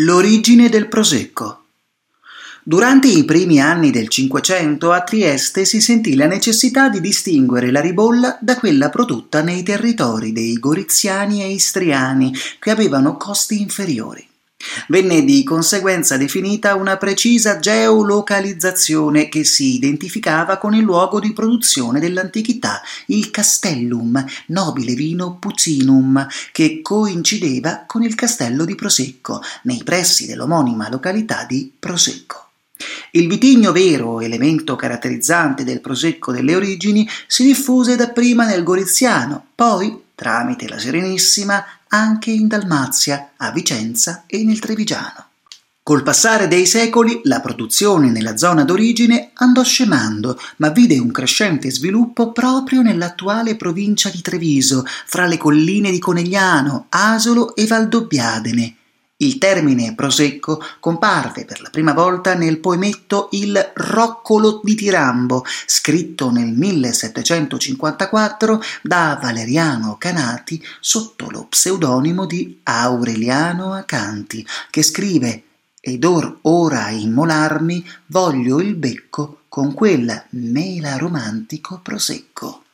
L'origine del Prosecco. Durante i primi anni del Cinquecento a Trieste si sentì la necessità di distinguere la ribolla da quella prodotta nei territori dei Goriziani e Istriani, che avevano costi inferiori. Venne di conseguenza definita una precisa geolocalizzazione che si identificava con il luogo di produzione dell'antichità, il Castellum, nobile vino Pucinum, che coincideva con il castello di Prosecco, nei pressi dell'omonima località di Prosecco. Il vitigno vero, elemento caratterizzante del Prosecco delle origini, si diffuse dapprima nel Goriziano, poi, tramite la Serenissima, anche in Dalmazia, a Vicenza e nel Trevigiano. Col passare dei secoli la produzione nella zona d'origine andò scemando, ma vide un crescente sviluppo proprio nell'attuale provincia di Treviso, fra le colline di Conegliano, Asolo e Valdobbiadene, il termine prosecco comparve per la prima volta nel poemetto Il Roccolo di Tirambo, scritto nel 1754 da Valeriano Canati sotto lo pseudonimo di Aureliano Acanti, che scrive Ed or ora immolarmi voglio il becco con quel mela romantico prosecco.